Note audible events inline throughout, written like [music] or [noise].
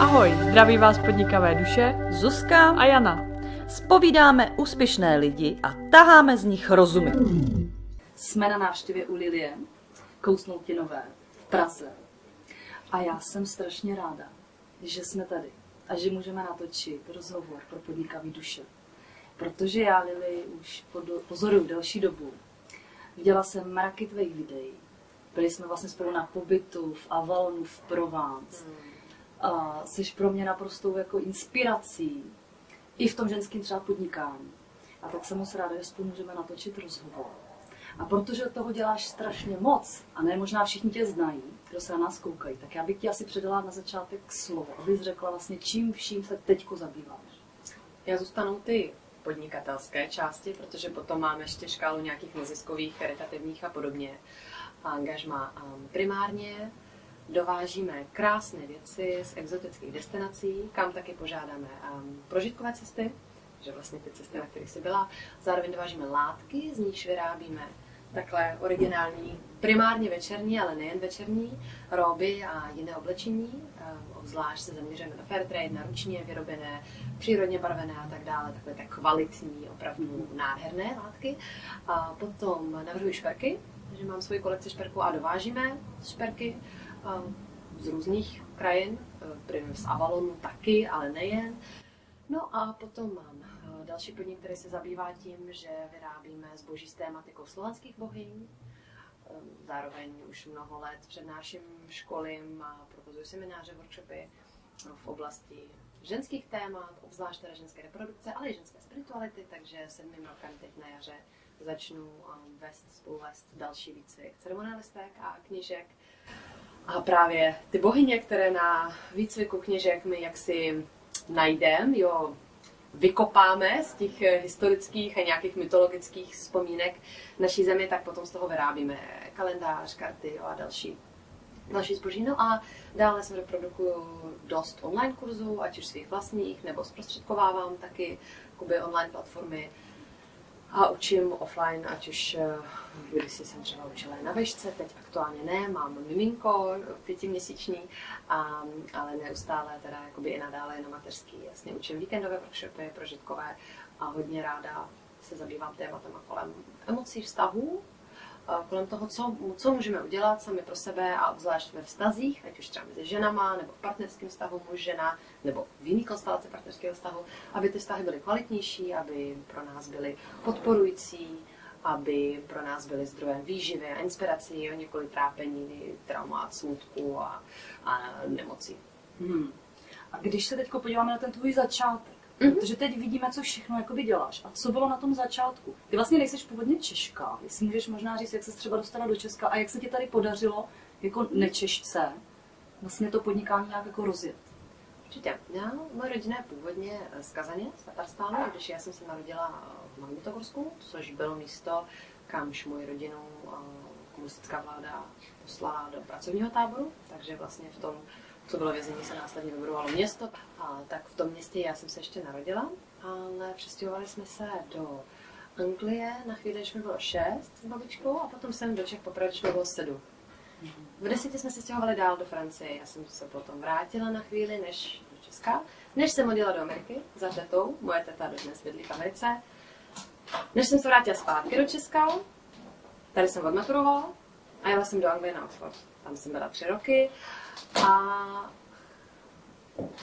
Ahoj, zdraví vás podnikavé duše Zuzka a Jana. Spovídáme úspěšné lidi a taháme z nich rozumy. Jsme na návštěvě u Lilie, Kousnoutinové, v Praze. A já jsem strašně ráda, že jsme tady a že můžeme natočit rozhovor pro podnikavý duše. Protože já Lili už pozoruju delší dobu. Viděla jsem mraky tvých videí. Byli jsme vlastně spolu na pobytu v Avalonu v Provence. A jsi pro mě naprostou jako inspirací i v tom ženském třeba podnikání. A tak jsem moc ráda, že spolu můžeme natočit rozhovor. A protože toho děláš strašně moc, a ne možná všichni tě znají, kdo se na nás koukají, tak já bych ti asi předala na začátek slovo, abys řekla vlastně, čím vším se teďko zabýváš. Já zůstanu ty podnikatelské části, protože potom máme ještě škálu nějakých neziskových, charitativních a podobně. A angažma um, primárně dovážíme krásné věci z exotických destinací, kam taky požádáme um, prožitkové cesty, že vlastně ty cesty, na kterých jsi byla. Zároveň dovážíme látky, z nichž vyrábíme takhle originální, primárně večerní, ale nejen večerní, roby a jiné oblečení. Um, Obzvlášť se zaměřujeme na fair trade, na ručně vyrobené, přírodně barvené a tak dále, takové tak kvalitní, opravdu nádherné látky. A potom navrhuji šperky, že mám svoji kolekci šperků a dovážíme šperky z různých krajin, e, z Avalonu taky, ale nejen. No a potom mám e, další podnik, který se zabývá tím, že vyrábíme zboží s tématikou slovanských bohyň. E, Zároveň už mnoho let přednáším školím a provozuji semináře, workshopy v oblasti ženských témat, obzvlášť teda ženské reprodukce, ale i ženské spirituality, takže sedmým rokem teď na jaře začnu um, vést, spoluvést další výcvik ceremonialistek a kněžek. A právě ty bohyně, které na výcviku kněžek my jaksi najdem, jo, vykopáme z těch eh, historických a nějakých mytologických vzpomínek naší zemi, tak potom z toho vyrábíme kalendář, karty jo, a další další zboží. No a dále se reprodukuju dost online kurzů, ať už svých vlastních, nebo zprostředkovávám taky online platformy a učím offline, ať už eh, když jsem třeba učila na vešce, teď aktuálně ne, mám miminko pětiměsíční, a, ale neustále teda jakoby i nadále na mateřský. Jasně učím víkendové workshopy prožitkové a hodně ráda se zabývám tématem kolem emocí, vztahů, kolem toho, co, co můžeme udělat sami pro sebe a obzvlášť ve vztazích, ať už třeba mezi ženama, nebo v partnerském vztahu muž, žena, nebo v jiný konstelaci partnerského vztahu, aby ty vztahy byly kvalitnější, aby pro nás byly podporující, aby pro nás byly zdrojem výživy a inspirací, o několik trápení, trauma, smutku a, a nemocí. Hmm. A když se teď podíváme na ten tvůj začátek, Mm-hmm. Protože teď vidíme, co všechno jakoby děláš. A co bylo na tom začátku? Ty vlastně nejseš původně Češka. Jestli můžeš možná říct, jak se třeba dostala do Česka a jak se ti tady podařilo jako nečešce vlastně to podnikání nějak jako rozjet. Určitě. Já, moje rodina je původně z Kazaně, z Tatarstánu, když já jsem se narodila v Magnitogorsku, což bylo místo, kamž moji rodinu komunistická vláda poslala do pracovního táboru, takže vlastně v tom co bylo vězení, se následně vybudovalo město. A tak v tom městě já jsem se ještě narodila, ale přestěhovali jsme se do Anglie na chvíli, když mi bylo šest s babičkou a potom jsem do Čech poprvé, když mi bylo sedm. V deseti jsme se stěhovali dál do Francie. Já jsem se potom vrátila na chvíli, než do Česka. Než jsem odjela do Ameriky za tetou, moje teta dodnes bydlí v Americe. Než jsem se vrátila zpátky do Česka, tady jsem odmaturovala a jela jsem do Anglie na Oxford. Tam jsem byla tři roky a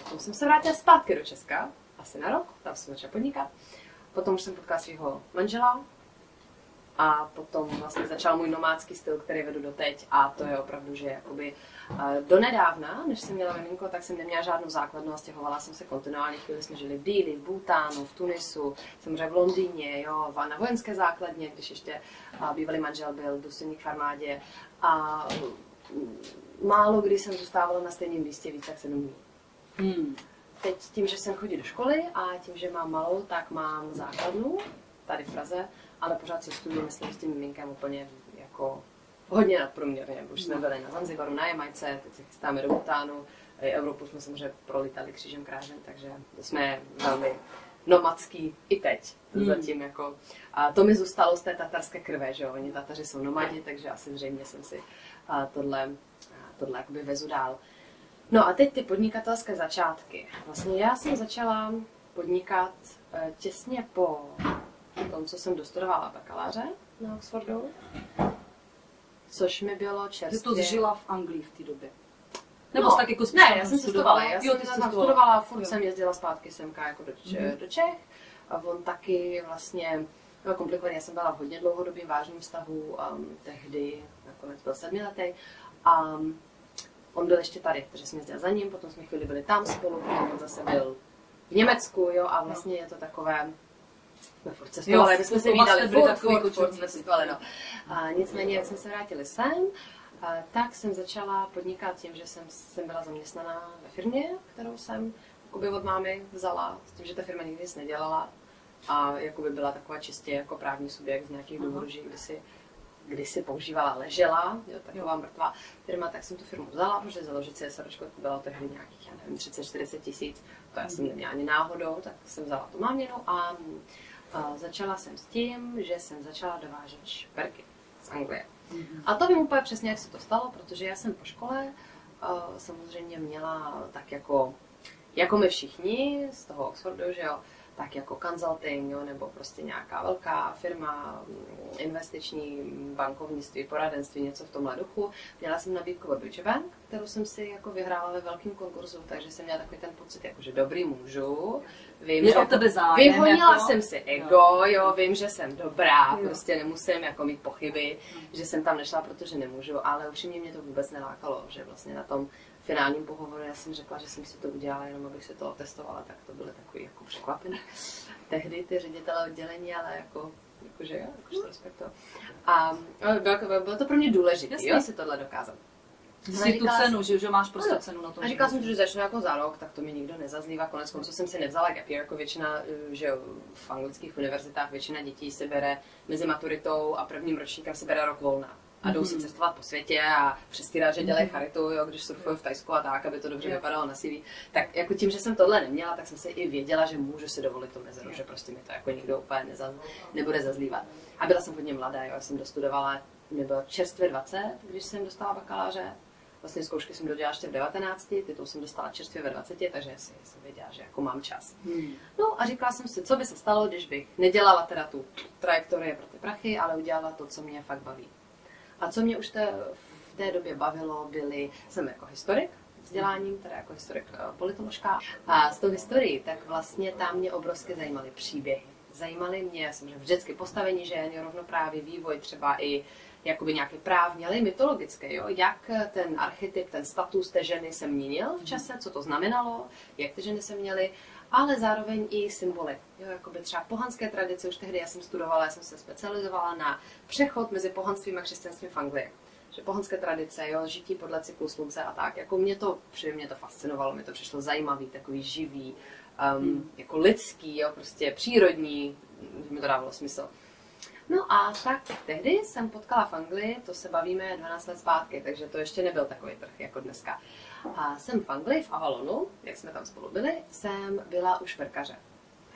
potom jsem se vrátila zpátky do Česka, asi na rok, tam jsem začala podnikat. Potom už jsem potkala svého manžela a potom vlastně začal můj nomádský styl, který vedu doteď a to je opravdu, že jakoby eh, do nedávna, než jsem měla miminko, tak jsem neměla žádnou základnu a stěhovala jsem se kontinuálně. Chvíli jsme žili v Dili, v Bhutánu, v Tunisu, jsem v Londýně, jo, na vojenské základně, když ještě eh, bývalý manžel byl důstojník v armádě a málo kdy jsem zůstávala na stejném místě víc jak sedm dní. Hmm. Teď tím, že jsem chodí do školy a tím, že mám malou, tak mám základnu tady v Praze, ale pořád cestuji, myslím, s tím miminkem úplně jako hodně nadprůměrně. Už jsme byli na Zanzibaru, na Jamajce, teď se chystáme do Butánu, Evropu jsme samozřejmě prolítali křížem krážem, takže jsme velmi nomadský i teď. Hmm. Zatím jako, a to mi zůstalo z té tatarské krve, že jo? Oni Tataři jsou nomadi, takže asi zřejmě jsem si a tohle tohle jakoby vezu dál. No a teď ty podnikatelské začátky. Vlastně já jsem začala podnikat eh, těsně po tom, co jsem dostudovala bakaláře na Oxfordu, což mi bylo Ty čerstvě. to zžila v Anglii v té době. Nebo no, tak jako Ne, já jsem studovala? Já Jo, jsem ty studovala, studovala. furt Jo. jsem jezdila zpátky semka jako do, Mhm. do Čech. A on taky vlastně byl komplikovaný. Já jsem byla v hodně dlouhodobým vážným vztahu, um, tehdy nakonec byl sedmiletý. A um, on byl ještě tady, takže jsem jezdila za ním, potom jsme chvíli byli tam spolu, potom on zase byl v Německu, jo, a vlastně je to takové, jsme furt cestovali, my jsme se vídali, byli furt, takový furt, furt jsme cestovali, no. A nicméně, jak jsme se vrátili sem, a tak jsem začala podnikat tím, že jsem, jsem byla zaměstnaná ve firmě, kterou jsem jakoby od mámy vzala, s tím, že ta firma nikdy nic nedělala a jakoby byla taková čistě jako právní subjekt z nějakých důvodů, že kdysi, kdysi používala ležela, jo, taková mrtvá firma, tak jsem tu firmu vzala, protože založit si SROčko bylo tehdy nějakých, já nevím, 30-40 tisíc, to já jsem neměla ani náhodou, tak jsem vzala tu máměnu a, a začala jsem s tím, že jsem začala dovážet šperky z Anglie. A to vím úplně přesně, jak se to stalo, protože já jsem po škole samozřejmě měla tak jako, jako my všichni z toho Oxfordu, že jo, tak jako consulting, jo, nebo prostě nějaká velká firma, investiční bankovnictví, poradenství, něco v tomhle duchu. Měla jsem nabídku od Deutsche Bank, kterou jsem si jako vyhrála ve velkém konkurzu, takže jsem měla takový ten pocit, jako, že dobrý můžu. Vím, Je že o jako- tebe zájem, Vyhonila jako. jsem si ego, jo, vím, že jsem dobrá, Jo. prostě nemusím jako mít pochyby, že jsem tam nešla, protože nemůžu, ale upřímně mě to vůbec nelákalo, že vlastně na tom finálním pohovoru já jsem řekla, že jsem si to udělala jenom, abych si to otestovala, tak to byly takový jako překvapení. [laughs] Tehdy ty ředitele oddělení, ale jako jakože jo, jakože to respektuju. A ale bylo, bylo, bylo to pro mě důležité, jo, si tohle dokázat. Si tu cenu, že, že máš prostě cenu na tom. A říkala jsem že začnu jako za rok, tak to mi nikdo nezazlívá. Konec konců jsem si nevzala gap year, jako většina, eh, že v anglických univerzitách většina dětí si bere mezi maturitou a prvním ročníkem si bere rok volna. A jdou si Mhm. cestovat po světě a přestírá, že dělají charitu, jo, když surfují v Tajsku a tak, aby to dobře vypadalo na CV. Tak jako tím, že jsem tohle neměla, tak jsem si i věděla, že můžu si dovolit tu mezeru, že prostě mi to jako nikdo úplně neza, nebude zazlívat. A byla jsem hodně mladá, jo, jsem dostudovala, mě bylo čerstvě 20, když jsem dostala bakaláře, Vlastně zkoušky jsem dodělala ještě v 19, titul jsem dostala čerstvě ve 20, takže si jsem věděla, že jako mám čas. Hmm. No a říkala jsem si, co by se stalo, když bych nedělala teda tu trajektorii pro ty prachy, ale udělala to, co mě fakt baví. A co mě už té, v té době bavilo, byly, jsem jako historik, vzděláním, teda jako historik eh, politoložka. A s tou historií, tak vlastně tam mě obrovsky zajímaly příběhy. Zajímaly mě samozřejmě vždycky postavení žen, rovnoprávě, vývoj třeba i jakoby nějaký právní, ale i mytologický, jo? jak ten archetyp, ten status té ženy se měnil v čase, co to znamenalo, jak ty ženy se měly, ale zároveň i symboly. Jo, jakoby třeba pohanské tradice, už tehdy já jsem studovala, já jsem se specializovala na přechod mezi pohanstvím a křesťanstvím v Anglii. Že pohanské tradice, jo, žití podle cyklu slunce a tak, jako mě to, mě to fascinovalo, mě to přišlo zajímavý, takový živý, um, jako lidský, jo, prostě přírodní, že mi to dávalo smysl. No a tak tehdy jsem potkala v Anglii, to se bavíme 12 let zpátky, takže to ještě nebyl takový trh jako dneska. A jsem v Anglii, v Avalonu, jak jsme tam spolu byli, jsem byla u šperkaře.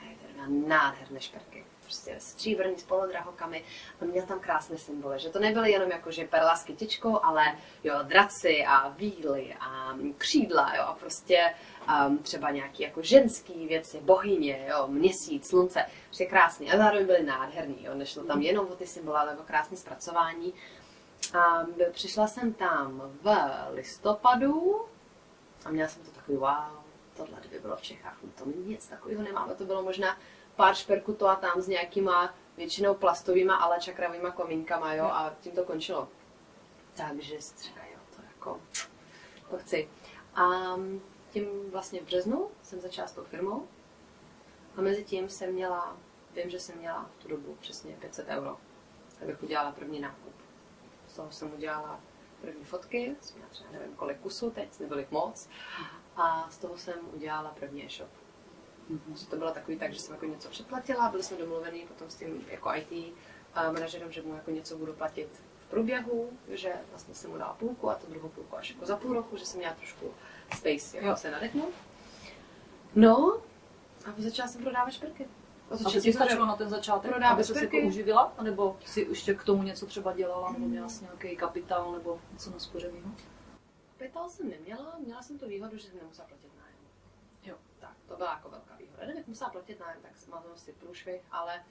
A je měla nádherné šperky. Prostě stříbrný s polodrahokami a měl tam krásné symboly, že to nebyly jenom jako, že perla s kytičkou, ale jo, draci a víly a křídla, jo, a prostě um, třeba nějaký jako ženský věci, bohyně, jo, měsíc, slunce, prostě krásný. A zároveň byly nádherný, jo, nešlo tam jenom o ty symboly, ale o krásné zpracování. A byl- přišla jsem tam v listopadu a měla jsem to takový wow, tohle kdyby bylo v Čechách, no to nic takového nemáme, to bylo možná pár šperků to a tam s nějakýma většinou plastovýma, ale čakravýma komínkama, jo, a tím to končilo. Takže říká, jo, to jako, to chci. A tím vlastně v březnu jsem začala s tou firmou a mezi tím jsem měla, vím, že jsem měla v tu dobu přesně 500 euro, abych udělala první nákup. Z toho jsem udělala první fotky, jsem měla třeba nevím kolik kusů teď, nebylo jich moc. A z toho jsem udělala první e-shop. Že to bylo takový tak, že jsem jako něco předplatila, byli jsme domluvení potom s tím jako IT a manažerem, že mu jako něco budu platit v průběhu, že vlastně jsem mu dala půlku a tu druhou půlku až jako za půl roku, že jsem měla trošku space, jako Jo. se nadechnout. No a začala jsem prodávat šperky. A to ti stačilo na ten začátek, aby se jako uživila? Nebo si ještě k tomu něco třeba dělala, nebo měla jsi nějaký kapitál, nebo něco naspořeného? kapitál jsem neměla, měla jsem tu výhodu, že jsem nemusela platit nájem. Jo. Tak, to byla jako velká Kdybych musela platit nájem, tak mám si průšvih, ale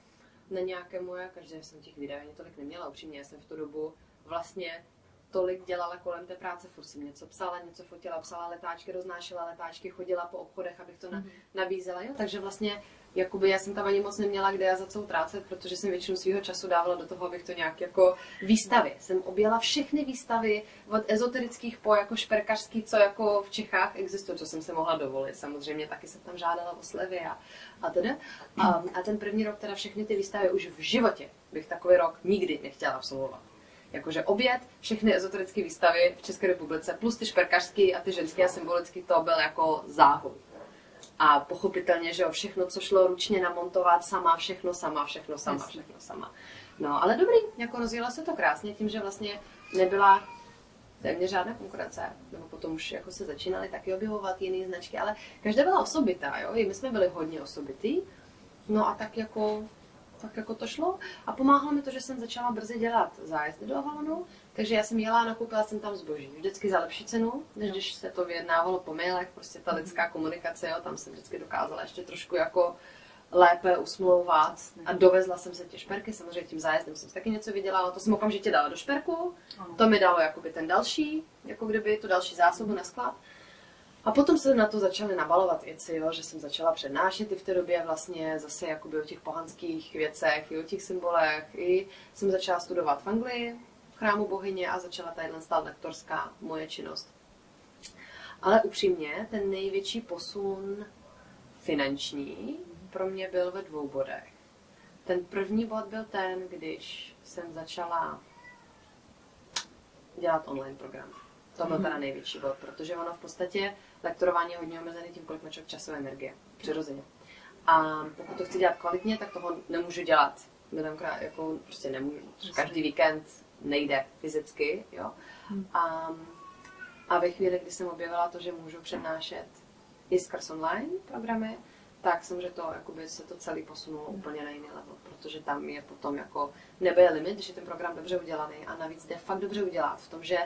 na nějaké moje, každé jsem těch videí ani tolik neměla, upřímně, já jsem v tu dobu vlastně tolik dělala kolem té práce, furt jsem něco psala, něco fotila, psala letáčky, roznášela letáčky, chodila po obchodech, abych to na, Mhm. nabízela, jo. Takže vlastně jakoby já jsem tam ani moc neměla kde já za co utrácet, protože jsem většinu svého času dávala do toho, abych to nějak jako výstavy. Jsem objela všechny výstavy od ezoterických po jako šperkařský, co jako v Čechách existuje, co jsem se mohla dovolit. Samozřejmě taky jsem tam žádala o slevy a, a teda. A, a ten první rok teda všechny ty výstavy už v životě bych takový rok nikdy nechtěla absolvovat. Jakože oběd, všechny ezoterické výstavy v České republice, plus ty šperkařské a ty ženské a symbolické, to byl jako záhul. A pochopitelně, že jo, všechno, co šlo ručně namontovat, sama, všechno sama, všechno sama, Jasně. všechno sama. No, ale dobrý, jako rozjela se to krásně tím, že vlastně nebyla téměř žádná konkurence, nebo potom už jako se začínaly taky objevovat jiné značky, ale každá byla osobitá, jo, i my jsme byli hodně osobitý, no a tak jako, tak jako to šlo a pomáhalo mi to, že jsem začala brzy dělat zájezdy do Avalonu, takže já jsem jela a nakoupila jsem tam zboží, vždycky za lepší cenu, než když se to vyjednávalo po mailech, prostě ta lidská komunikace, jo, tam jsem vždycky dokázala ještě trošku jako lépe usmlouvat a dovezla jsem se ty šperky, samozřejmě tím zájezdem jsem si taky něco vydělala, to jsem okamžitě dala do šperku, to mi dalo jakoby ten další, jako kdyby tu další zásobu na sklad. A potom se na to začaly nabalovat věci, jo, že jsem začala přednášet i v té době vlastně zase jakoby o těch pohanských věcech, i o těch symbolech, i jsem začala studovat v Anglii, chrámu bohyně a začala tadyhle stát lektorská moje činnost. Ale upřímně, ten největší posun finanční pro mě byl ve dvou bodech. Ten první bod byl ten, když jsem začala dělat online program. To byl teda největší bod, protože ono v podstatě lektorování je hodně omezený tím, kolik má člověk časové energie, přirozeně. A pokud to chci dělat kvalitně, tak toho nemůžu dělat. Miliոնkrát, jako prostě nemůžu. Každý víkend nejde fyzicky, jo. A, a ve chvíli, kdy jsem objevila to, že můžu přednášet i skrz online programy, tak samozřejmě to, jakoby se to celý posunulo úplně na jiný level, protože tam je potom jako nebe je limit, když je ten program dobře udělaný a navíc jde fakt dobře udělat v tom, že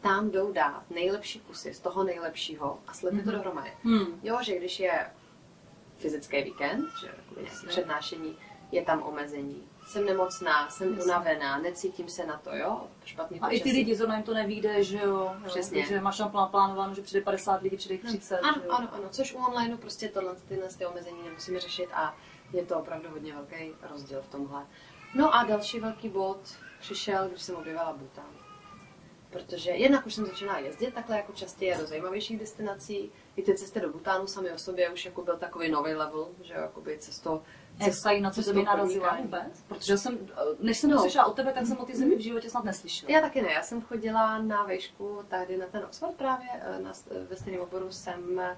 tam jdou dát nejlepší kusy z toho nejlepšího a slepit to dohromady. Hmm. Jo, že když je fyzický víkend, že jakoby nějaké přednášení, je tam omezení. Jsem nemocná, jsem unavená, necítím se na to, jo? Špatný A i ty počasí. lidi zrovna jim to nevíde, že jo. Přesně. Takže máš tam plán plánováno, že přijde 50 lidí, přijde jich 30. Ano, že jo. ano, ano, což u onlineu prostě tohle, tyhle ty omezení nemusíme řešit a je to opravdu hodně velký rozdíl v tomhle. No a další velký bod přišel, když jsem objevila Bhutan. Protože jednak už jsem začala jezdit takhle jako častěji do zajímavějších destinací. I ty cesty do Bhutánu sami o sobě už jako byl takový nový level, že jo, jakoby cesto, Se na co cestou zemi narazila vůbec? Protože jsem, než jsem No. to slyšela od tebe, tak jsem o ty zemi v životě snad neslyšela. Já taky ne, já jsem chodila na vejšku tady na ten Oxford právě, eh, na, ve stejném oboru jsem eh,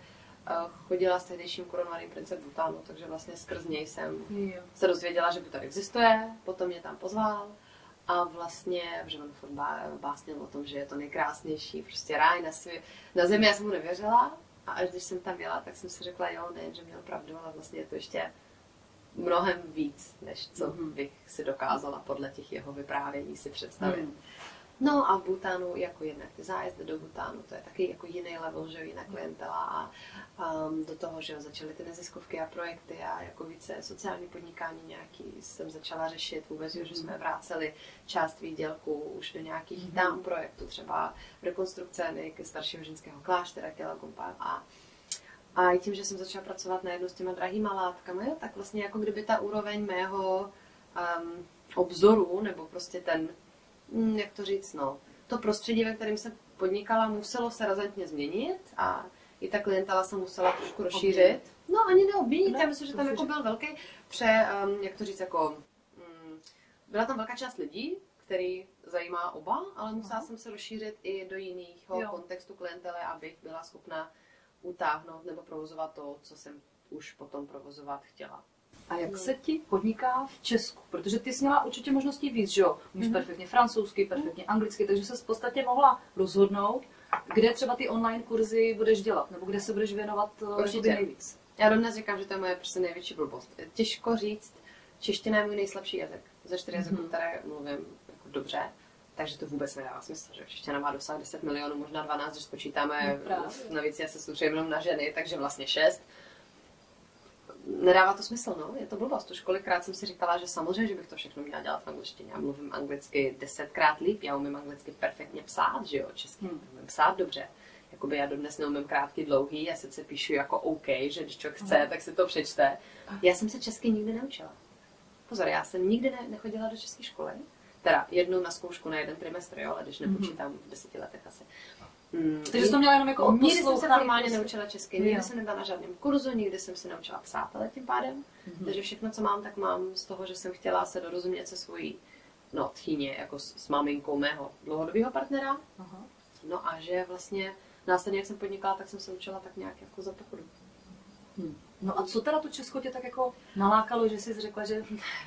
chodila s tehdejším korunovaným princem Bhutánu, takže vlastně skrz něj jsem Jo. se dozvěděla, že Bhutan existuje, potom mě tam pozval a vlastně, že on furt bá, básnil o tom, že je to nejkrásnější prostě ráj na, svě, na zemi, já jsem mu nevěřila a až když jsem tam jela, tak jsem si řekla, jo, ne, že měl pravdu, ale vlastně je to ještě mnohem víc, než co Mhm. bych si dokázala podle těch jeho vyprávění si představit. Mhm. No a v Bhutánu, jako jednak ty zájezdy do Bhutánu, to je taky jako jiný level, že jiná klientela a um, do toho, že začaly ty neziskovky a projekty a jako více sociální podnikání nějaký jsem začala řešit vůbec, jo, že jsme vraceli část výdělku už do nějakých tam projektů, třeba rekonstrukce staršího ženského kláštera Kela Gompa a a i tím, že jsem začala pracovat najednou s těma drahýma látkami, tak vlastně jako kdyby ta úroveň mého um, obzoru, nebo prostě ten, hm, jak to říct, no, to prostředí, ve kterém jsem podnikala, muselo se razantně změnit a i ta klientela se musela trošku rozšířit. No ani neobměnit, Ne, já myslím, že tam jako byl velký pře, um, jak to říct, jako, um, byla tam velká část lidí, který zajímá oba, ale musela jsem se rozšířit i do jiného Jo. kontextu klientele, abych byla schopna utáhnout nebo provozovat to, co jsem už potom provozovat chtěla. A jak se ti podniká v Česku? Protože ty jsi měla určitě možností víc, že jo? Umíš Mhm. perfektně francouzsky, perfektně anglicky, takže se v podstatě mohla rozhodnout, kde třeba ty online kurzy budeš dělat, nebo kde se budeš věnovat eh, Určitě. nejvíc. Já dodnes říkám, že to je moje prostě největší blbost. Těžko říct, čeština je můj nejslabší jazyk. Ze čtyř jazyků, Mhm. které mluvím jako dobře, takže to vůbec nedává smysl, že čeština má dosah 10 milionů, možná 12, když spočítáme, No právě. navíc já se soustředím jenom na ženy, takže vlastně 6. Nedává to smysl, no, je to blbost. Už kolikrát jsem si říkala, že samozřejmě, že bych to všechno měla dělat v angličtině. Já mluvím anglicky desetkrát líp, já umím anglicky perfektně psát, že jo, česky Hmm. umím psát dobře. Jakoby já dodnes neumím krátký, dlouhý, já sice píšu jako OK, že když člověk chce, tak si to přečte. Já jsem se česky nikdy neučila. Pozor, já jsem nikdy ne, nechodila do české školy. Teda jednou na zkoušku na jeden trimestr, jo, ale když nepočítám v deseti letech asi. Mm, Takže jsi to měla jenom jako Nikdy jsem se formálně prostě. neučila česky, nikdy Jo. jsem nebyla na žádném kurzu, nikdy jsem se naučila psát, ale tím pádem. Mhm. Takže všechno, co mám, tak mám z toho, že jsem chtěla se dorozumět se svojí no, tchýně, jako s, s maminkou mého dlouhodobého partnera. Aha. No a že vlastně následně, jak jsem podnikala, tak jsem se učila tak nějak jako za pochodu. Hm. No a co teda to Česko tě tak jako nalákalo, že jsi řekla, že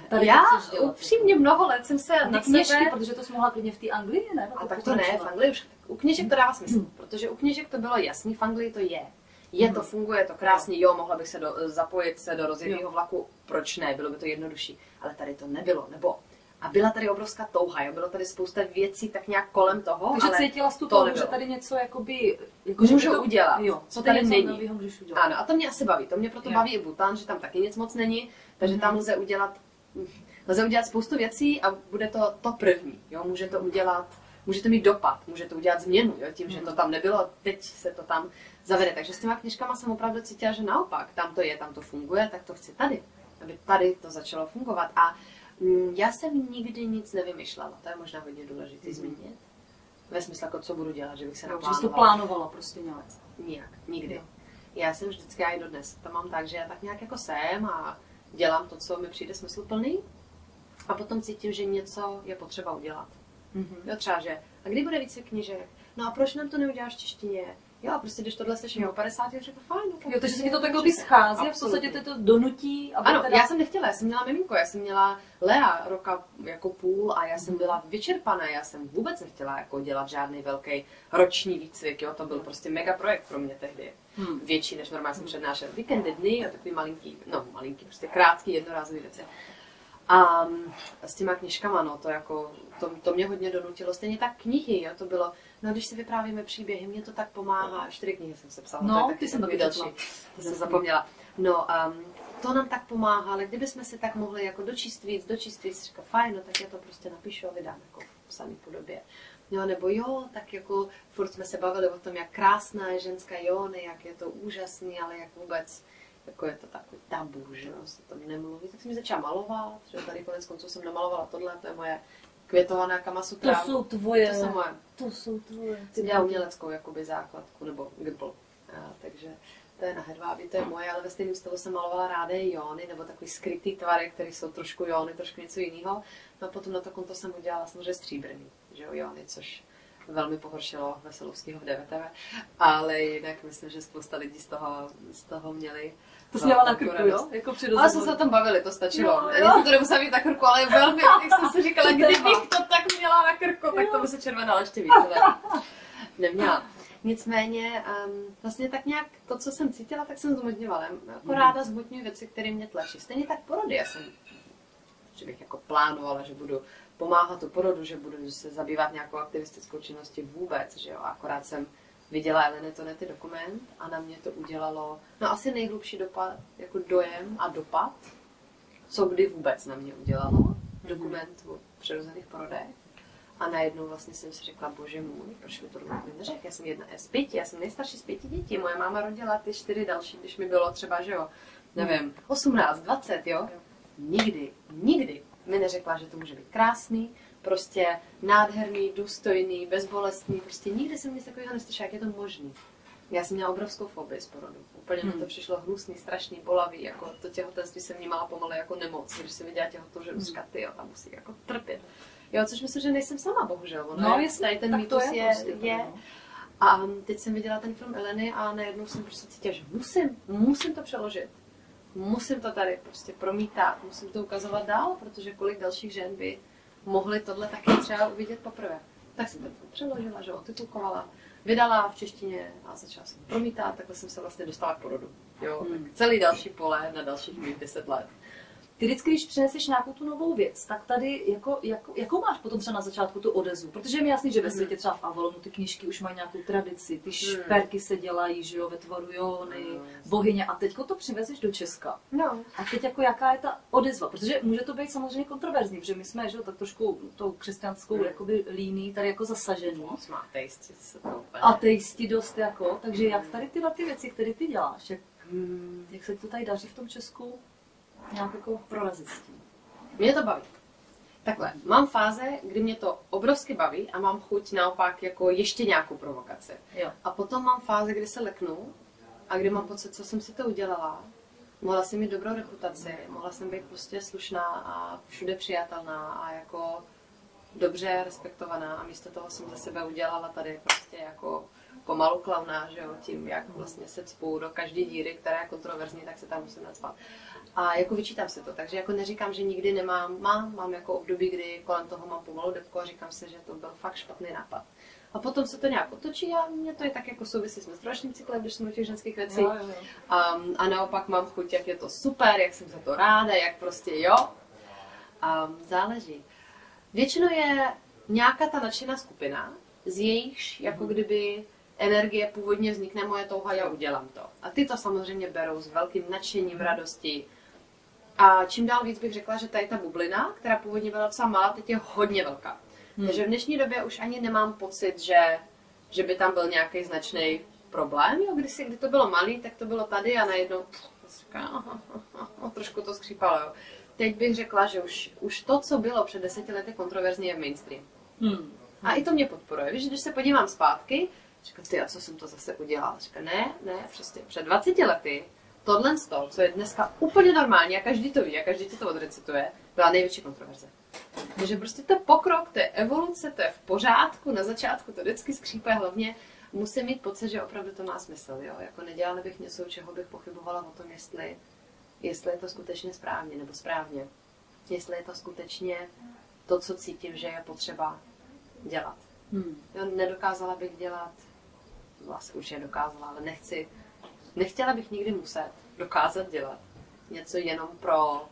tady Já upřímně mnoho let jsem se A na kněžky, sebe... protože to jsi mohla klidně v té Anglii, ne? A tak to ne, v Anglii už, u kněžek to dává smysl, protože u kněžek to bylo jasný, v Anglii to je. Je to, funguje je to krásně, jo, mohla bych se do, zapojit se do rozjetého vlaku, proč ne, bylo by to jednodušší, ale tady to nebylo, nebo a byla tady obrovská touha, jo, bylo tady spousta věcí tak nějak kolem toho, Takže ale cítila jsi tu to touhu, že tady něco jakoby... Jako, Můžu to, udělat, jo, co tady tady není. nového můžeš udělat. Ano, a to mě asi baví. To mě proto Jo. baví i Bhutan, že tam taky nic moc není, takže tam lze udělat, lze udělat spoustu věcí a bude to to první. Jo? Může to udělat, může to mít dopad, může to udělat změnu, jo? tím, že to tam nebylo, teď se to tam zavede. Takže s těma knižkama jsem opravdu cítila, že naopak, tam to je, tam to funguje, tak to chci tady, aby tady to začalo fungovat. A já jsem nikdy nic nevymýšlela, to je možná hodně důležité zmínit. Ve smyslu, jako co budu dělat, že bych se Jo, že jsi to naplánovala. plánovala prostě nějak. Nijak, nikdy. Jo. Já jsem vždycky, já i dodnes, to mám tak, že já tak nějak jako jsem a dělám to, co mi přijde smysluplný a potom cítím, že něco je potřeba udělat. Mhm. Jo, třeba, že a kdy bude více knížek? No a proč nám to neuděláš v češtině? Jo, prostě když tohle slyším Jo. o 50, já řeknu, fajn. no, tak Jo, takže se ti to takhle schází a v podstatě to donutí, aby Ano, teda... já jsem nechtěla, já jsem měla miminko, já jsem měla Lea roka jako půl a já jsem byla vyčerpaná, já jsem vůbec nechtěla jako dělat žádný velký roční výcvik, jo, to byl prostě mega projekt pro mě tehdy. Hmm. Větší, než normálně jsem přednášel víkendy, dny a takový malinký, no malinký, prostě krátký, jednorázový věci. A mm, s těma knižkama, no, to jako, to, to mě hodně donutilo. Stejně tak knihy, jo, to bylo, no, když si vyprávíme příběhy, mě to tak pomáhá. Čtyři knihy jsem se psala, No, to ty jsem taky další. To jsem zapomněla. No, um, to nám tak pomáhá, ale kdybychom si tak mohli jako dočíst víc, dočíst víc, říká, fajn, no tak já to prostě napíšu a vydám jako v samý podobě. Jo, nebo jo, tak jako furt jsme se bavili o tom, jak krásná je ženská Jony, jak je to úžasný, ale jak vůbec jako je to takový tabu, že jo, se tam nemluví, tak jsem mi začala malovat, že tady konec konců jsem namalovala tohle, to je moje květovaná To kamasutra. jsou tvoje. to jsou moje. To jsou tvoje. Jsem dělala uměleckou jakoby základku, nebo gimple. A, takže to je na hedvábí, to je moje, ale ve stejném stylu jsem malovala ráde jóny, nebo takový skrytý tvary, které jsou trošku jóny, trošku něco jiného. No a potom na to konto jsem udělala samozřejmě stříbrný, že jo, jóny, což velmi pohoršilo Veselovského v DVTV, ale jinak myslím, že spousta lidí z toho, z toho měli To jsi měla na velkou krku, jo? radost. Jako při Ale jsme se o tom bavili, to stačilo. Jo, jo. Já jsem to nemusela mít na krku, ale velmi, jak jsem si říkala, kdybych to tak měla na krku, tak to by se červenala ještě víc. ale [laughs] Neměla. Nicméně, um, vlastně tak nějak to, co jsem cítila, tak jsem zmotňovala. Jako ráda zmotňuji věci, které mě tlačí. Stejně tak porody. Já jsem, že bych jako plánovala, že budu pomáhat tu porodu, že budu se zabývat nějakou aktivistickou činností vůbec, že jo. Akorát jsem viděla Eleny Tonety dokument a na mě to udělalo, no asi nejhlubší dopad, jako dojem a dopad, co kdy vůbec na mě udělalo. Dokument o přirozených porodech. A najednou vlastně jsem si řekla, bože můj, proč mi to nikdo neřekl? Já jsem jedna z pěti, já jsem nejstarší z pěti dětí. Moje máma rodila ty čtyři další, když mi bylo třeba, že jo, nevím, 18, 20, jo. Nikdy, nikdy mi neřekla, že to může být krásný, prostě nádherný, důstojný, bezbolestný, prostě nikdy jsem nic takového neslyšela, jak je to možný. Já jsem měla obrovskou fobii z porodu. Úplně mi to přišlo hnusný, strašný, bolavý, jako to těhotenství jsem vnímala pomalu jako nemoc, když jsem viděla těhotou ženu, říká, ty jo, tam musí jako trpět. Jo, což myslím, že nejsem sama, bohužel. Ono No, je, jasně, tady ten mýtus je je, prostě je, no. A teď jsem viděla ten film Eleny a najednou jsem prostě cítila, že musím, musím to přeložit. Musím to tady prostě promítat, musím to ukazovat dál, protože kolik dalších žen by mohly tohle taky třeba uvidět poprvé. Tak jsem to přeložila, že otitulkovala, vydala v češtině a začala jsem promítat, takhle jsem se vlastně dostala k porodu. Jo, Hmm. tak celý další pole na dalších mých deset let. Ty vždycky, když přineseš nějakou tu novou věc, tak tady jako, jako, jakou máš potom třeba na začátku tu odezvu? Protože je mi jasný, že ve světě třeba v Avalonu ty knížky už mají nějakou tradici, ty šperky se dělají, že jo, ve tvaru Jony, bohyně a teďko to přivezeš do Česka. No. A teď jako jaká je ta odezva? Protože může to být samozřejmě kontroverzní, protože my jsme, že jo, tak trošku tou křesťanskou jakoby líní tady jako zasažený. Má tejsti se to úplně. Ateisti dost jako, takže jak tady tyhle ty věci, které ty děláš, jak, Hmm. jak se to tady daří v tom Česku nějak jako prorazit s tím? Mě to baví. Takhle, mám fáze, kdy mě to obrovsky baví a mám chuť naopak jako ještě nějakou provokaci. Jo. A potom mám fáze, kdy se leknu a kdy mám pocit, co jsem si to udělala. Mohla jsem mít dobrou reputaci, mohla jsem být prostě slušná a všude přijatelná a jako dobře respektovaná a místo toho jsem za sebe udělala tady prostě jako pomalu klauna, že jo, tím, jak vlastně se cpou do každé díry, která je kontroverzní, tak se tam musím nadspat. A jako vyčítám si to, takže jako neříkám, že nikdy nemám, mám, mám jako období, kdy kolem toho mám pomalu depku a říkám si, že to byl fakt špatný nápad. A potom se to nějak otočí a mě to je tak jako souvisí s menstruačním cyklem, když jsme u těch ženských věcí. Jo, jo. Um, a naopak mám chuť, jak je to super, jak jsem za to ráda, jak prostě jo. Um, záleží. Většinou je nějaká ta nadšená skupina, z jejichž jako kdyby energie původně vznikne moje touha, já udělám to. A ty to samozřejmě berou s velkým nadšením, radostí. A čím dál víc bych řekla, že tady ta bublina, která původně byla docela malá, teď je hodně velká. Hmm. Takže v dnešní době už ani nemám pocit, že, že by tam byl nějaký značný problém. Jo, když, si, kdy to bylo malý, tak to bylo tady a najednou říká, trošku to skřípalo. Jo. Teď bych řekla, že už, už to, co bylo před deseti lety kontroverzní, je mainstream. Hmm. A i to mě podporuje. Víš, když se podívám zpátky, říkám, ty, a co jsem to zase udělala? Říkám, ne, ne, přesně, před 20 lety tohle z toho, co je dneska úplně normální a každý to ví a každý ti to odrecituje, byla největší kontroverze. Takže prostě to pokrok, to je evoluce, to je v pořádku, na začátku to vždycky skřípe, hlavně musím mít pocit, že opravdu to má smysl, jo? Jako nedělala bych něco, čeho bych pochybovala o tom, jestli, jestli je to skutečně správně nebo správně. Jestli je to skutečně to, co cítím, že je potřeba dělat. Hmm. Jo, nedokázala bych dělat, vlastně už je dokázala, ale nechci, nechtěla bych nikdy muset dokázat dělat něco jenom pro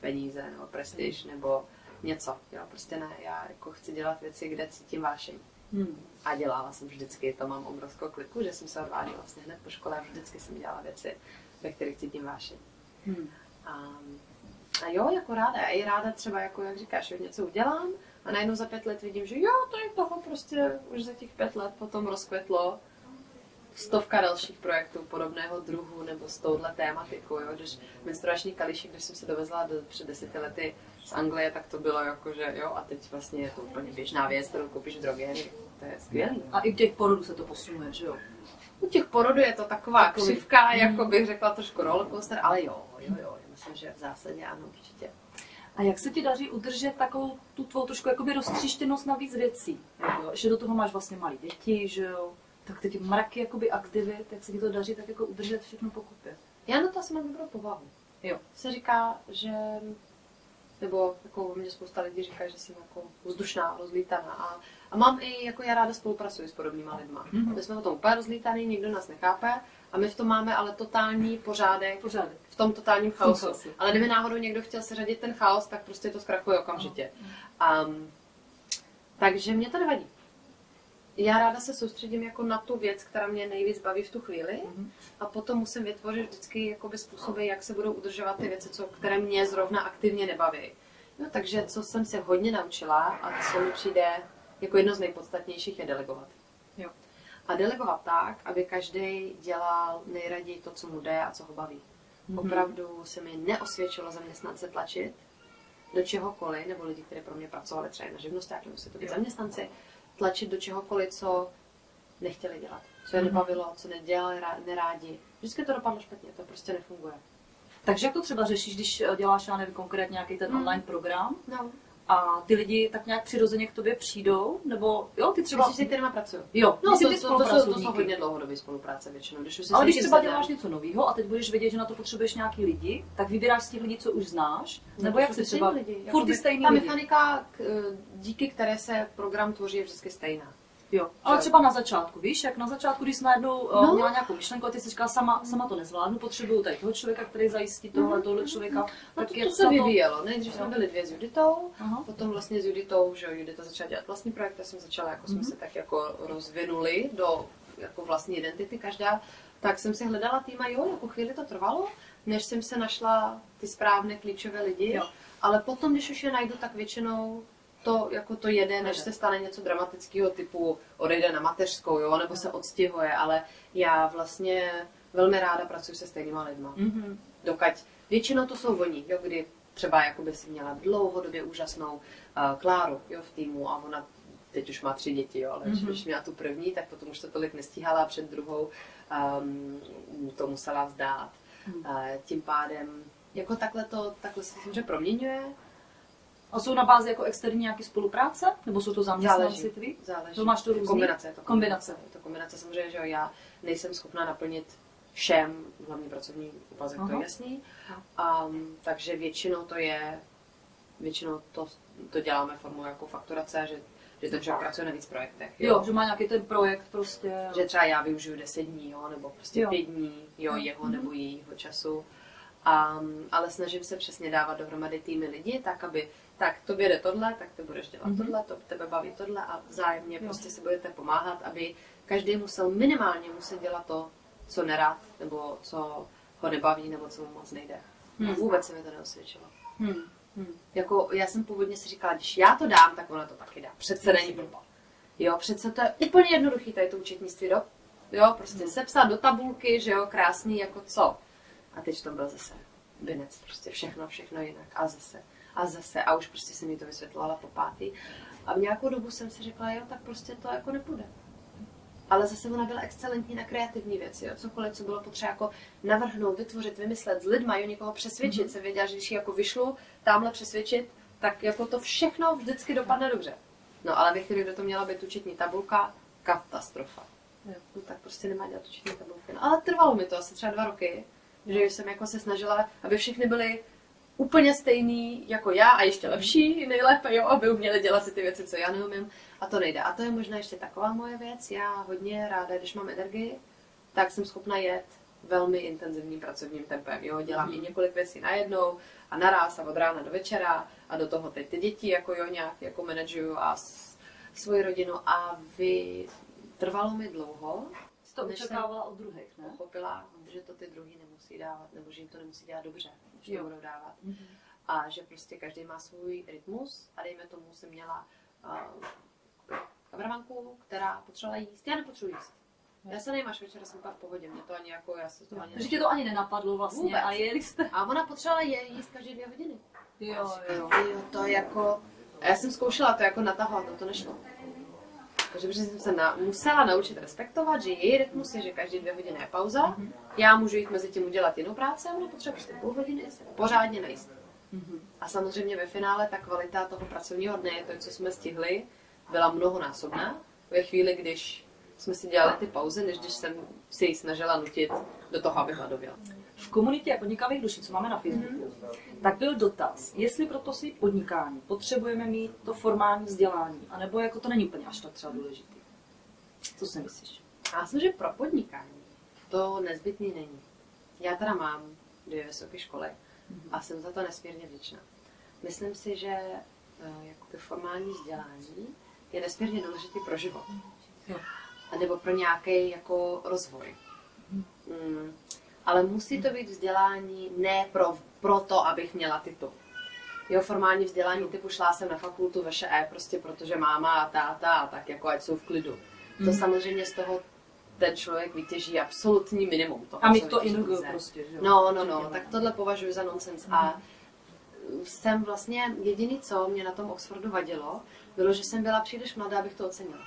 peníze nebo prestiž nebo něco. Jo, prostě ne, já jako chci dělat věci, kde cítím vášeň. Hmm. A dělala jsem vždycky, to mám obrovskou kliku, že jsem se odváděla vlastně hned po škole a vždycky jsem dělala věci, ve kterých cítím vášeň. Hmm. A, a jo, jako ráda. Já i ráda třeba, jako jak říkáš, že něco udělám a najednou za pět let vidím, že jo, to je toho prostě už za těch pět let potom rozkvetlo stovka dalších projektů podobného druhu nebo s touhle tématikou. Jo? Když menstruační kališek, když jsem se dovezla do, před deseti lety z Anglie, tak to bylo jako, že jo, a teď vlastně je to úplně běžná věc, kterou koupíš v drogerii. To je skvělý. A i u těch porodů se to posunuje, že jo? U těch porodů je to taková Takový- křivka, jako bych řekla trošku rollercoaster, ale jo, jo, jo, já myslím, že v zásadě ano, určitě. A jak se ti daří udržet takovou tu tvou trošku jakoby roztříštěnost na víc věcí? Jo? Že do toho máš vlastně malé děti, že jo? Tak teď mraky jakoby aktivit, jak se ti to daří tak jako udržet všechno pokupě? Já na to asi mám dobrou povahu. Jo. Se říká, že nebo jako mě spousta lidí říká, že jsem jako vzdušná, rozlítaná a, a mám i, jako já ráda spolupracuji s podobnýma lidma. Mhm. My jsme o tom úplně rozlítaný, nikdo nás nechápe a my v tom máme ale totální pořádek, Pořádek. v tom totálním chaosu. chaosu. Ale kdyby náhodou někdo chtěl seřadit ten chaos, tak prostě to zkrachuje okamžitě. Um, takže mě to nevadí. Já ráda se soustředím jako na tu věc, která mě nejvíc baví v tu chvíli Mhm. a potom musím vytvořit vždycky jakoby způsoby, jak se budou udržovat ty věci, co, které mě zrovna aktivně nebaví. No, takže co jsem se hodně naučila a co mi přijde jako jedno z nejpodstatnějších je delegovat. Jo. A delegovat tak, aby každý dělal nejraději to, co mu jde a co ho baví. Mhm. Opravdu se mi neosvědčilo zaměstnance tlačit do čehokoliv, nebo lidi, kteří pro mě pracovali třeba na živnostách, nemusí to být zaměstnanci, tlačit do čehokoliv, co nechtěli dělat, co je Mhm. nebavilo, co nedělali rá- nerádi. Vždycky to dopadlo špatně, to prostě nefunguje. Takže jak to třeba řešíš, když eh, děláš, já nevím, konkrétně nějaký ten Hmm. online program No. A ty lidi tak nějak přirozeně k tobě přijdou? Nebo jo, ty třeba... Myslíš, že kterýma pracuju? Jo, No, to, ty to, to, jsou, to jsou hodně dlouhodobé spolupráce většinou. Když už se Ale když třeba sedneme. děláš něco nového a teď budeš vědět, že na to potřebuješ nějaký lidi, tak vybíráš z těch lidí, co už znáš, No, nebo jak ty třeba... lidi. Furt ty stejný Ta lidi. mechanika, díky které se program tvoří, je vždycky stejná. Jo, ale třeba na začátku, víš, jak na začátku, když jsi najednou no. No. měla nějakou myšlenku a ty jsi říkala, sama, sama to nezvládnu, potřebuju tady toho člověka, který zajistí tohle, tohle člověka. No tak to, je to se za vyvíjelo. Nejdřív jsme byli dvě s Juditou, Aha. potom vlastně s Juditou, že Judita začala dělat vlastní projekt, já jsem začala, jako jsme se tak jako rozvinuli do jako vlastní identity každá, tak jsem si hledala tým a jo, jako chvíli to trvalo, než jsem se našla ty správné klíčové lidi, Jo. ale potom, když už je najdu, tak většinou to, jako to jede, než se stane něco dramatického typu odejde na mateřskou, jo, nebo se odstěhuje, ale já vlastně velmi ráda pracuji se stejnýma lidma Mhm. dokud většinou to jsou oni, jo, kdy třeba jakoby si měla dlouhodobě úžasnou uh, Kláru jo, v týmu a ona teď už má tři děti, jo, ale mm-hmm. když měla tu první, tak potom už to tolik nestíhala a před druhou um, to musela vzdát. Mm. Uh, tím pádem jako takhle to takhle se samozřejmě proměňuje. A jsou na bázi jako externí nějaké spolupráce? Nebo jsou to zaměstnanci Záleží. tví? Záleží. To máš to různý? Kombinace. Je to Kombinace. Je to kombinace. Samozřejmě, že jo, já nejsem schopná naplnit všem hlavní pracovní úvazek, to je jasný. Um, takže většinou to je, většinou to, to děláme formou jako fakturace, že, že ten člověk pracuje na víc projektech. Jo, že má nějaký ten projekt prostě. Že třeba já využiju 10 dní, jo, nebo prostě Jo. 5 dní, jo, jeho Mhm. nebo jejího času. Um, ale snažím se přesně dávat dohromady týmy lidí, tak aby tak to jde tohle, tak ty budeš dělat Mhm. tohle, to tebe baví tohle a vzájemně Jo. prostě si budete pomáhat, aby každý musel minimálně muset dělat to, co nerad, nebo co ho nebaví, nebo co mu moc nejde. Hmm. Vůbec se mi to neosvědčilo. Hmm. Hmm. Jako, já jsem původně si říkala, když já to dám, tak ona to taky dá. Přece není blbá. Jo, přece to je úplně jednoduchý tady to účetnictví, do, jo, prostě Hmm. sepsat do tabulky, že jo, krásný, jako co. A teď to byl zase binec, prostě všechno, všechno jinak. A zase, a zase. A už prostě jsem mi to vysvětlovala po pátý. A v nějakou dobu jsem si řekla, jo, tak prostě to jako nepůjde. Ale zase ona byla excelentní na kreativní věci, jo. cokoliv, co bylo potřeba jako navrhnout, vytvořit, vymyslet s lidma, jo, někoho přesvědčit. Mm-hmm. Se věděla, že když ji jako vyšlu tamhle přesvědčit, tak jako to všechno vždycky dopadne dobře. No ale ve chvíli, kdy to měla být účetní tabulka, katastrofa. Jo. No, tak prostě nemá dělat účetní tabulky. No, ale trvalo mi to asi třeba dva roky, že jsem jako se snažila, aby všechny byly úplně stejný jako já a ještě lepší nejlépe, jo, aby uměli dělat si ty věci, co já neumím. A to nejde. A to je možná ještě taková moje věc. Já hodně ráda, když mám energii, tak jsem schopna jet velmi intenzivním pracovním tempem. Jo, dělám i několik věcí najednou a naraz a od rána do večera a do toho teď ty děti jako jo nějak jako manažuju a s, svoji rodinu a vy trvalo mi dlouho, Jsi to očekávala od druhých, ne? pochopila, že to ty druhý nemusí dávat, nebo že jim to nemusí dělat dobře, že Jo. to budou dávat. Mhm. A že prostě každý má svůj rytmus a dejme tomu, jsem měla uh, kabramanku, která potřebovala jíst. Já nepotřebuji jíst. Já se nejím až večera, jsem pak v pohodě, mě to ani jako, já se to ani Takže tě to ani nenapadlo vlastně Vůbec. a jeli jste. A ona potřebovala je jíst každé dvě hodiny. Jo, jo. Jo, to jako... Já jsem zkoušela to jako natahovat, no to nešlo. Takže protože jsem se na, musela naučit respektovat, že její rytmus je, že každý dvě hodiny je pauza. Mhm. Já můžu jít mezi tím udělat jinou práci a ona potřebuje prostě půl hodiny se pořádně najíst. Mhm. A samozřejmě ve finále ta kvalita toho pracovního dne, to, co jsme stihli, byla mnohonásobná. Ve chvíli, když jsme si dělali ty pauzy, než když jsem si ji snažila nutit do toho, aby hladověla. V komunitě podnikavých duší, co máme na Facebooku, tak byl dotaz, jestli pro to si podnikání potřebujeme mít to formální vzdělání, anebo jako to není úplně až tak třeba důležitý. Co si myslíš? Já myslím, že pro podnikání to nezbytný není. Já teda mám dvě vysoké školy a jsem za to nesmírně vděčná. Myslím si, že jakoby formální vzdělání je nesmírně důležitý pro život. Jo. A nebo pro nějaký jako rozvoj. Mm. Ale musí to být vzdělání ne pro, pro to, abych měla titul. Jo, formální vzdělání typu šla jsem na fakultu VŠE, prostě protože máma a táta a tak jako ať jsou v klidu. To samozřejmě z toho ten člověk vytěží absolutní minimum. Toho, A mít to vytěží in lze. prostě, že jo? No, no, no, tak tohle považuji za nonsens. A Mhm. jsem vlastně, jediný, co mě na tom Oxfordu vadilo, bylo, že jsem byla příliš mladá, abych to ocenila.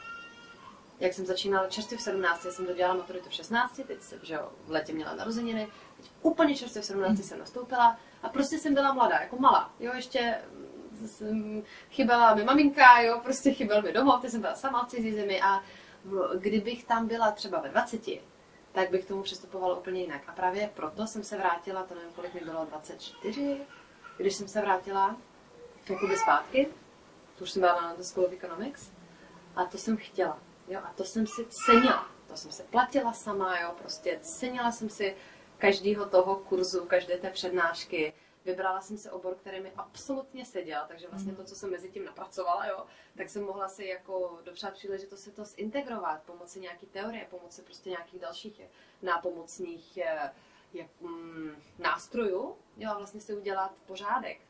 Jak jsem začínala čerstvě v 17, já jsem dodělala maturitu v 16, teď jsem, že jo, v letě měla narozeniny, teď úplně čerstvě v 17 Mhm. jsem nastoupila a prostě jsem byla mladá, jako malá, jo, ještě mm, jsem, chyběla mi maminka, jo, prostě chyběl mi domov, teď jsem byla sama v cizí zemi a kdybych tam byla třeba ve 20, tak bych k tomu přistupovala úplně jinak. A právě proto jsem se vrátila, to nevím, kolik mi bylo, 24, když jsem se vrátila jakoby zpátky, to už jsem byla na The School of Economics, a to jsem chtěla. Jo, a to jsem si cenila. To jsem se platila sama, jo, prostě cenila jsem si každého toho kurzu, každé té přednášky. Vybrala jsem si obor, který mi absolutně seděl, takže vlastně to, co jsem mezi tím napracovala, jo, tak jsem mohla si jako dopřát příležitost si to zintegrovat, pomocí nějaký teorie, pomocí prostě nějakých dalších nápomocných eh, jak, mm, nástrojů, jo, a vlastně si udělat pořádek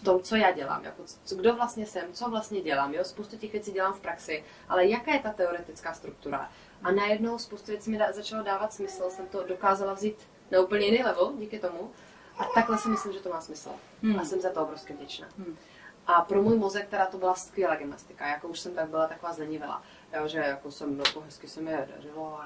v tom, co já dělám, jako co, kdo vlastně jsem, co vlastně dělám, jo, spoustu těch věcí dělám v praxi, ale jaká je ta teoretická struktura? A najednou spoustu věcí mi da, začalo dávat smysl, jsem to dokázala vzít na úplně jiný level díky tomu. A takhle si myslím, že to má smysl. Hmm. A jsem za to obrovsky vděčná. Hmm. A pro můj mozek teda to byla skvělá gymnastika, jako už jsem tak byla taková zlenivela, jo, že jako jsem, jako hezky se mi dařilo,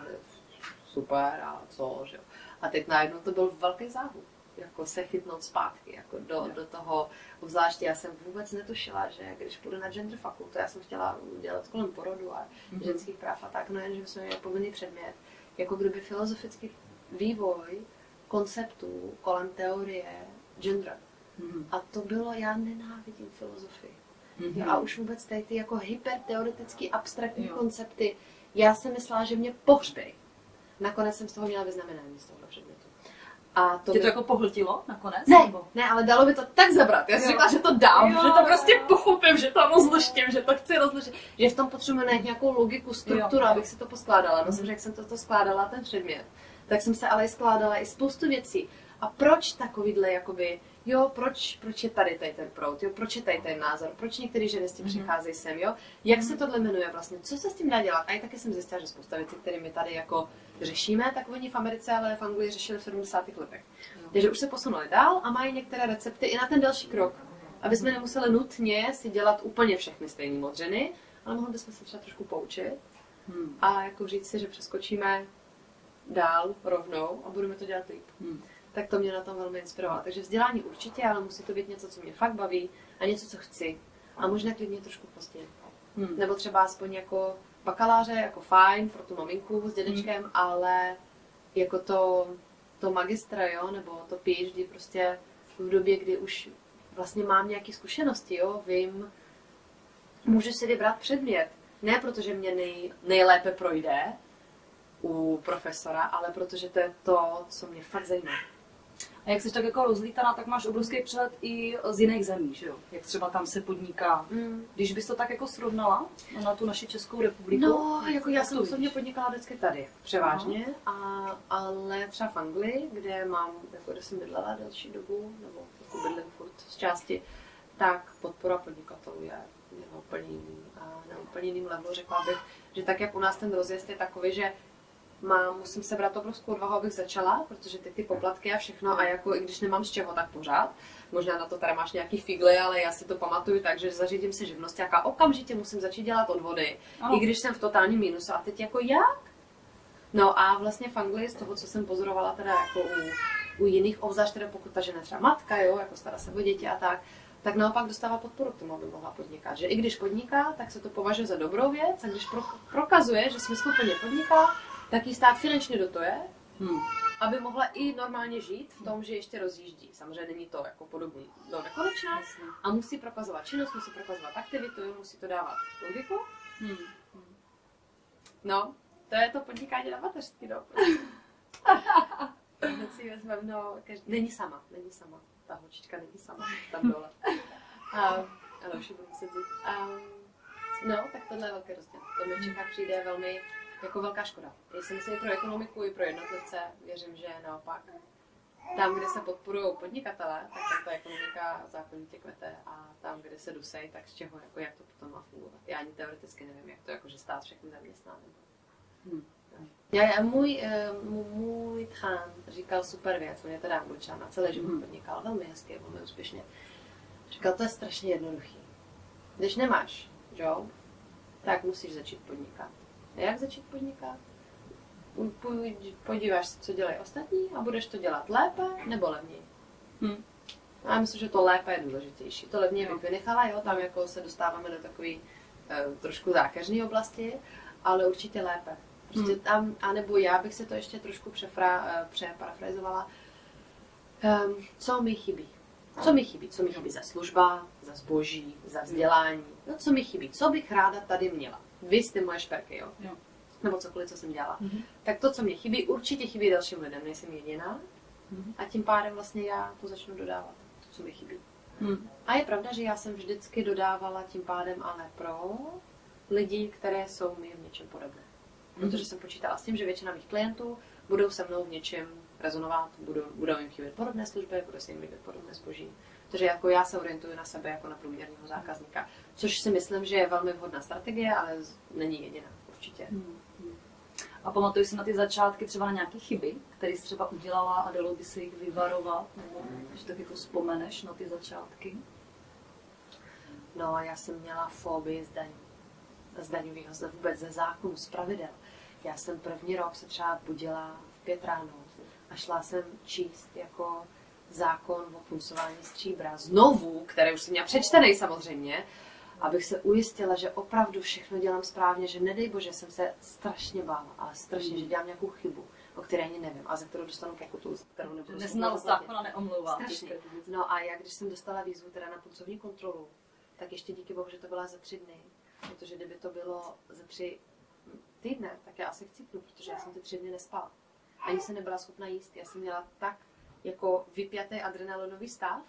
super a co, že jo. A teď najednou to byl velký záhub jako se chytnout zpátky, jako do, do toho, obzvláště já jsem vůbec netušila, že když půjdu na gender fakultu, já jsem chtěla dělat kolem porodu a mm-hmm. ženských práv a tak, no jen, že jsme měli povinný předmět, jako kdyby filozofický vývoj konceptů kolem teorie gender. Mm-hmm. A to bylo, já nenávidím filozofii. Mm-hmm. a už vůbec tady ty jako hyperteoretický, abstraktní jo. koncepty, já jsem myslela, že mě pohřbej. Nakonec jsem z toho měla vyznamenání z tohohle předmětu. A to Tě by... to jako pohltilo nakonec? Ne, nebo? ne, ale dalo by to tak zabrat. Já si říkala, že to dám, jo, že to prostě jo. pochopím, že to rozluštím, že to chci rozluštit, že v tom potřebuji najít nějakou logiku, strukturu, jo. abych si to poskládala. No, jsem, že jak jsem to, to skládala, ten předmět, tak jsem se ale skládala i spoustu věcí. A proč takovýhle, jakoby, jo, proč, proč je tady, tady ten prout, jo, proč je tady ten názor, proč některé ženy s tím mm-hmm. přicházejí sem, jo, jak mm-hmm. se tohle jmenuje vlastně, co se s tím dá dělat. A i taky jsem zjistila, že spousta věcí, které my tady jako řešíme, tak oni v Americe, ale v Anglii řešili v 70. letech. No. Takže už se posunuli dál a mají některé recepty i na ten další krok, aby jsme nemuseli nutně si dělat úplně všechny stejné modřiny, ale mohli bychom se třeba trošku poučit hmm. a jako říct si, že přeskočíme dál rovnou a budeme to dělat líp. Hmm. Tak to mě na tom velmi inspirovalo. Takže vzdělání určitě, ale musí to být něco, co mě fakt baví a něco, co chci. A možná klidně trošku později. Hmm. Nebo třeba aspoň jako bakaláře jako fajn pro tu maminku s dědečkem, hmm. ale jako to, to magistra, jo, nebo to PhD prostě v době, kdy už vlastně mám nějaké zkušenosti, jo, vím, můžu si vybrat předmět. Ne protože mě nej, nejlépe projde u profesora, ale protože to je to, co mě fakt zajímá. A jak jsi tak jako rozlítaná, tak máš obrovský přehled i z jiných zemí, že jo? Jak třeba tam se podniká. Mm. Když bys to tak jako srovnala na tu naši Českou republiku? No, jako já jsem osobně podnikala vždycky tady, převážně, a, ale třeba v Anglii, kde mám, jako kde jsem bydlela delší dobu, nebo jako bydlím furt z části, tak podpora podnikatelů je, na úplně jiným, na úplně jiným levelu, řekla bych, že tak jak u nás ten rozjezd je takový, že mám, musím se brát obrovskou odvahu, abych začala, protože ty ty poplatky a všechno, a jako i když nemám z čeho, tak pořád. Možná na to tady máš nějaký figly, ale já si to pamatuju tak, že zařídím si živnost, jaká okamžitě musím začít dělat odvody, oh. i když jsem v totálním mínusu. A teď jako jak? No a vlastně v Anglii z toho, co jsem pozorovala teda jako u, u jiných, obzvlášť teda pokud ta žena třeba matka, jo, jako stará se o děti a tak, tak naopak dostává podporu k tomu, aby mohla podnikat. Že i když podniká, tak se to považuje za dobrou věc a když pro, prokazuje, že smysluplně podniká, tak jí stát finančně dotuje, hmm. aby mohla i normálně žít v tom, že ještě rozjíždí. Samozřejmě není to jako podobný do nekonečna a musí prokazovat činnost, musí prokazovat aktivitu, musí to dávat logiku. Hmm. No, to je to podnikání na mateřství, no. Si vezmeme, no, každý... není sama, není sama. Ta holčička není sama, tam [laughs] dole. A, ano, už budu muset vzít. A, no, tak tohle je velký rozdíl. To mi v Čechách přijde velmi jako velká škoda. Já si myslím pro ekonomiku i pro jednotlivce, věřím, že naopak. Tam, kde se podporují podnikatele, tak tam ta ekonomika zákonitě kvete a tam, kde se dusej, tak z čeho, jako jak to potom má fungovat. Já ani teoreticky nevím, jak to jako, že stát všechny zaměstná. Hmm. Já, já, můj, eh, můj tchán říkal super věc, on je teda angličan a celý život hmm. podnikal velmi hezky, velmi úspěšně. Říkal, to je strašně jednoduchý. Když nemáš job, tak musíš začít podnikat jak začít podnikat? Podíváš se, co dělají ostatní a budeš to dělat lépe nebo levněji. Hmm. A já myslím, že to lépe je důležitější. To levně bych vynechala, jo, tam jako se dostáváme do takové uh, trošku zákeřné oblasti, ale určitě lépe. Prostě hmm. tam, anebo já bych se to ještě trošku přefra, uh, přeparafrazovala. Um, co mi chybí? Co mi chybí? Co mi chybí za služba, za zboží, za vzdělání? No, co mi chybí? Co bych ráda tady měla? Vy jste moje šperky, jo. Jo. Nebo cokoliv, co jsem dělala. Mhm. Tak to, co mě chybí, určitě chybí dalším lidem, nejsem jediná. Mhm. A tím pádem vlastně já to začnu dodávat, to, co mi chybí. Hm. A je pravda, že já jsem vždycky dodávala tím pádem ale pro lidi, které jsou mi v něčem podobné. Protože jsem počítala s tím, že většina mých klientů budou se mnou v něčem rezonovat, budou, budou jim chybět podobné služby, bude se jim líbit podobné zboží. Takže jako já se orientuji na sebe jako na průměrného zákazníka, což si myslím, že je velmi vhodná strategie, ale není jediná určitě. Hm. Hm. A pamatuju si na ty začátky třeba na nějaké chyby, které jsi třeba udělala a dalo by se jich vyvarovat, nebo že tak jako vzpomeneš na ty začátky? No a já jsem měla fobii z daní. Z daňového, z vůbec ze zákonu, z pravidel. Já jsem první rok se třeba budila v pět ráno a šla jsem číst jako zákon o puncování stříbra. Znovu, který už jsem měla přečtený samozřejmě, abych se ujistila, že opravdu všechno dělám správně, že nedej bože, jsem se strašně bála, ale strašně, že dělám nějakou chybu, o které ani nevím a za kterou dostanu pokutu, za kterou nebudu zaplatit. zákona neomlouvá. Strašný. No a já, když jsem dostala výzvu teda na puncovní kontrolu, tak ještě díky bohu, že to byla za tři dny. Protože kdyby to bylo za tři týdny, tak já asi chcípnu, protože já jsem ty tři dny nespala. Ani jsem nebyla schopna jíst. Já jsem měla tak jako vypjatý adrenalinový stav,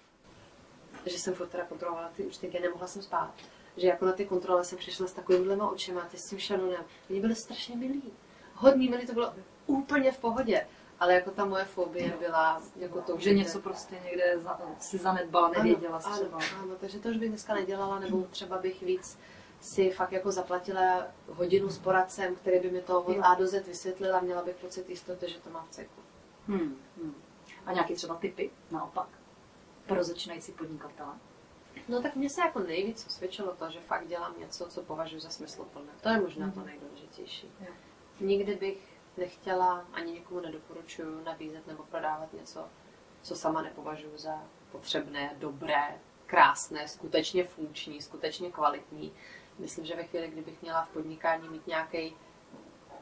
že jsem furt teda kontrolovala ty účtenky, nemohla jsem spát. Že jako na ty kontrole jsem přišla s takovýmhle očima, ty s tím šanonem. Oni byli strašně milí. Hodný milí, to bylo úplně v pohodě. Ale jako ta moje fobie byla jako to, Že něco prostě někde za, si zanedbala, nevěděla ano, třeba. Ano, ano, takže to už bych dneska nedělala, nebo třeba bych víc si fakt jako zaplatila hodinu s poradcem, který by mi to od A do Z vysvětlil a měla bych pocit jistoty, že to má v cyklu. Hmm. Hmm. A nějaký třeba typy, naopak, pro začínající podnikatele? No tak mně se jako nejvíc osvědčilo to, že fakt dělám něco, co považuji za smysluplné. To je možná to Mhm. nejdůležitější. Jo. Nikdy bych nechtěla, ani nikomu nedoporučuju nabízet nebo prodávat něco, co sama nepovažuji za potřebné, dobré, krásné, skutečně funkční, skutečně kvalitní. Myslím, že ve chvíli, kdybych měla v podnikání mít nějaký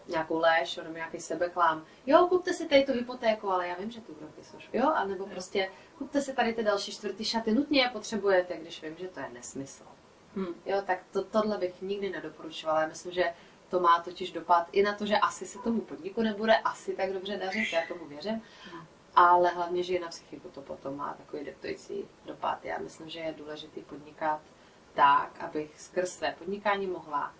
nějakou léž nebo nějaký sebeklám. Jo, kupte si tady tu hypotéku, ale já vím, že ty úroky jsou špatné. Jo, a nebo prostě kupte si tady ty další čtvrtý šaty, nutně je potřebujete, když vím, že to je nesmysl. Hmm. Jo, tak to, tohle bych nikdy nedoporučovala. Já myslím, že to má totiž dopad i na to, že asi se tomu podniku nebude asi tak dobře dařit, já tomu věřím, ale hlavně, že i na psychiku to potom má takový deptující dopad. Já myslím, že je důležité podnikat tak, abych skrz své podnikání mohla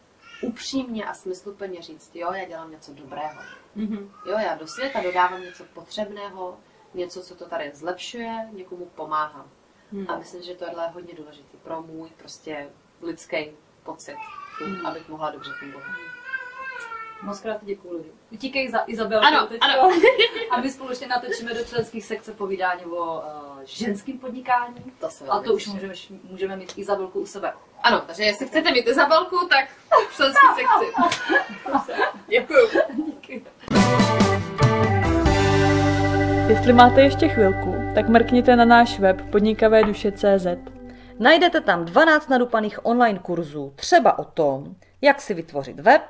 upřímně a smysluplně říct, jo, já dělám něco dobrého. Mhm. Jo, já do světa dodávám něco potřebného, něco, co to tady zlepšuje, někomu pomáhám. Hmm. A myslím, že tohle je hodně důležité pro můj prostě lidský pocit, Hmm. abych mohla dobře fungovat. Moc krát ti děkuju, Lidy. Utíkej za Izabelkou Ano, ano. [laughs] A my společně natočíme do členských sekce povídání o uh, ženským podnikání. To se A to už můžeme, můžeme mít Izabelku u sebe. Ano, takže jestli chcete mít Izabelku, tak v členské sekci. Děkuju. Jestli máte ještě chvilku, tak mrkněte na náš web podnikavéduše.cz. Najdete tam 12 nadupaných online kurzů, třeba o tom, jak si vytvořit web,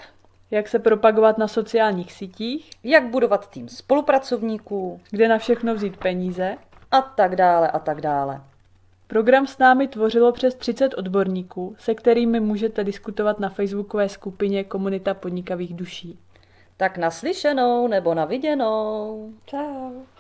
Jak se propagovat na sociálních sítích, jak budovat tým spolupracovníků kde na všechno vzít peníze. a tak dále a tak dále. Program s námi tvořilo přes 30 odborníků, se kterými můžete diskutovat na facebookové skupině Komunita podnikavých duší. Tak naslyšenou nebo na viděnou. Ciao.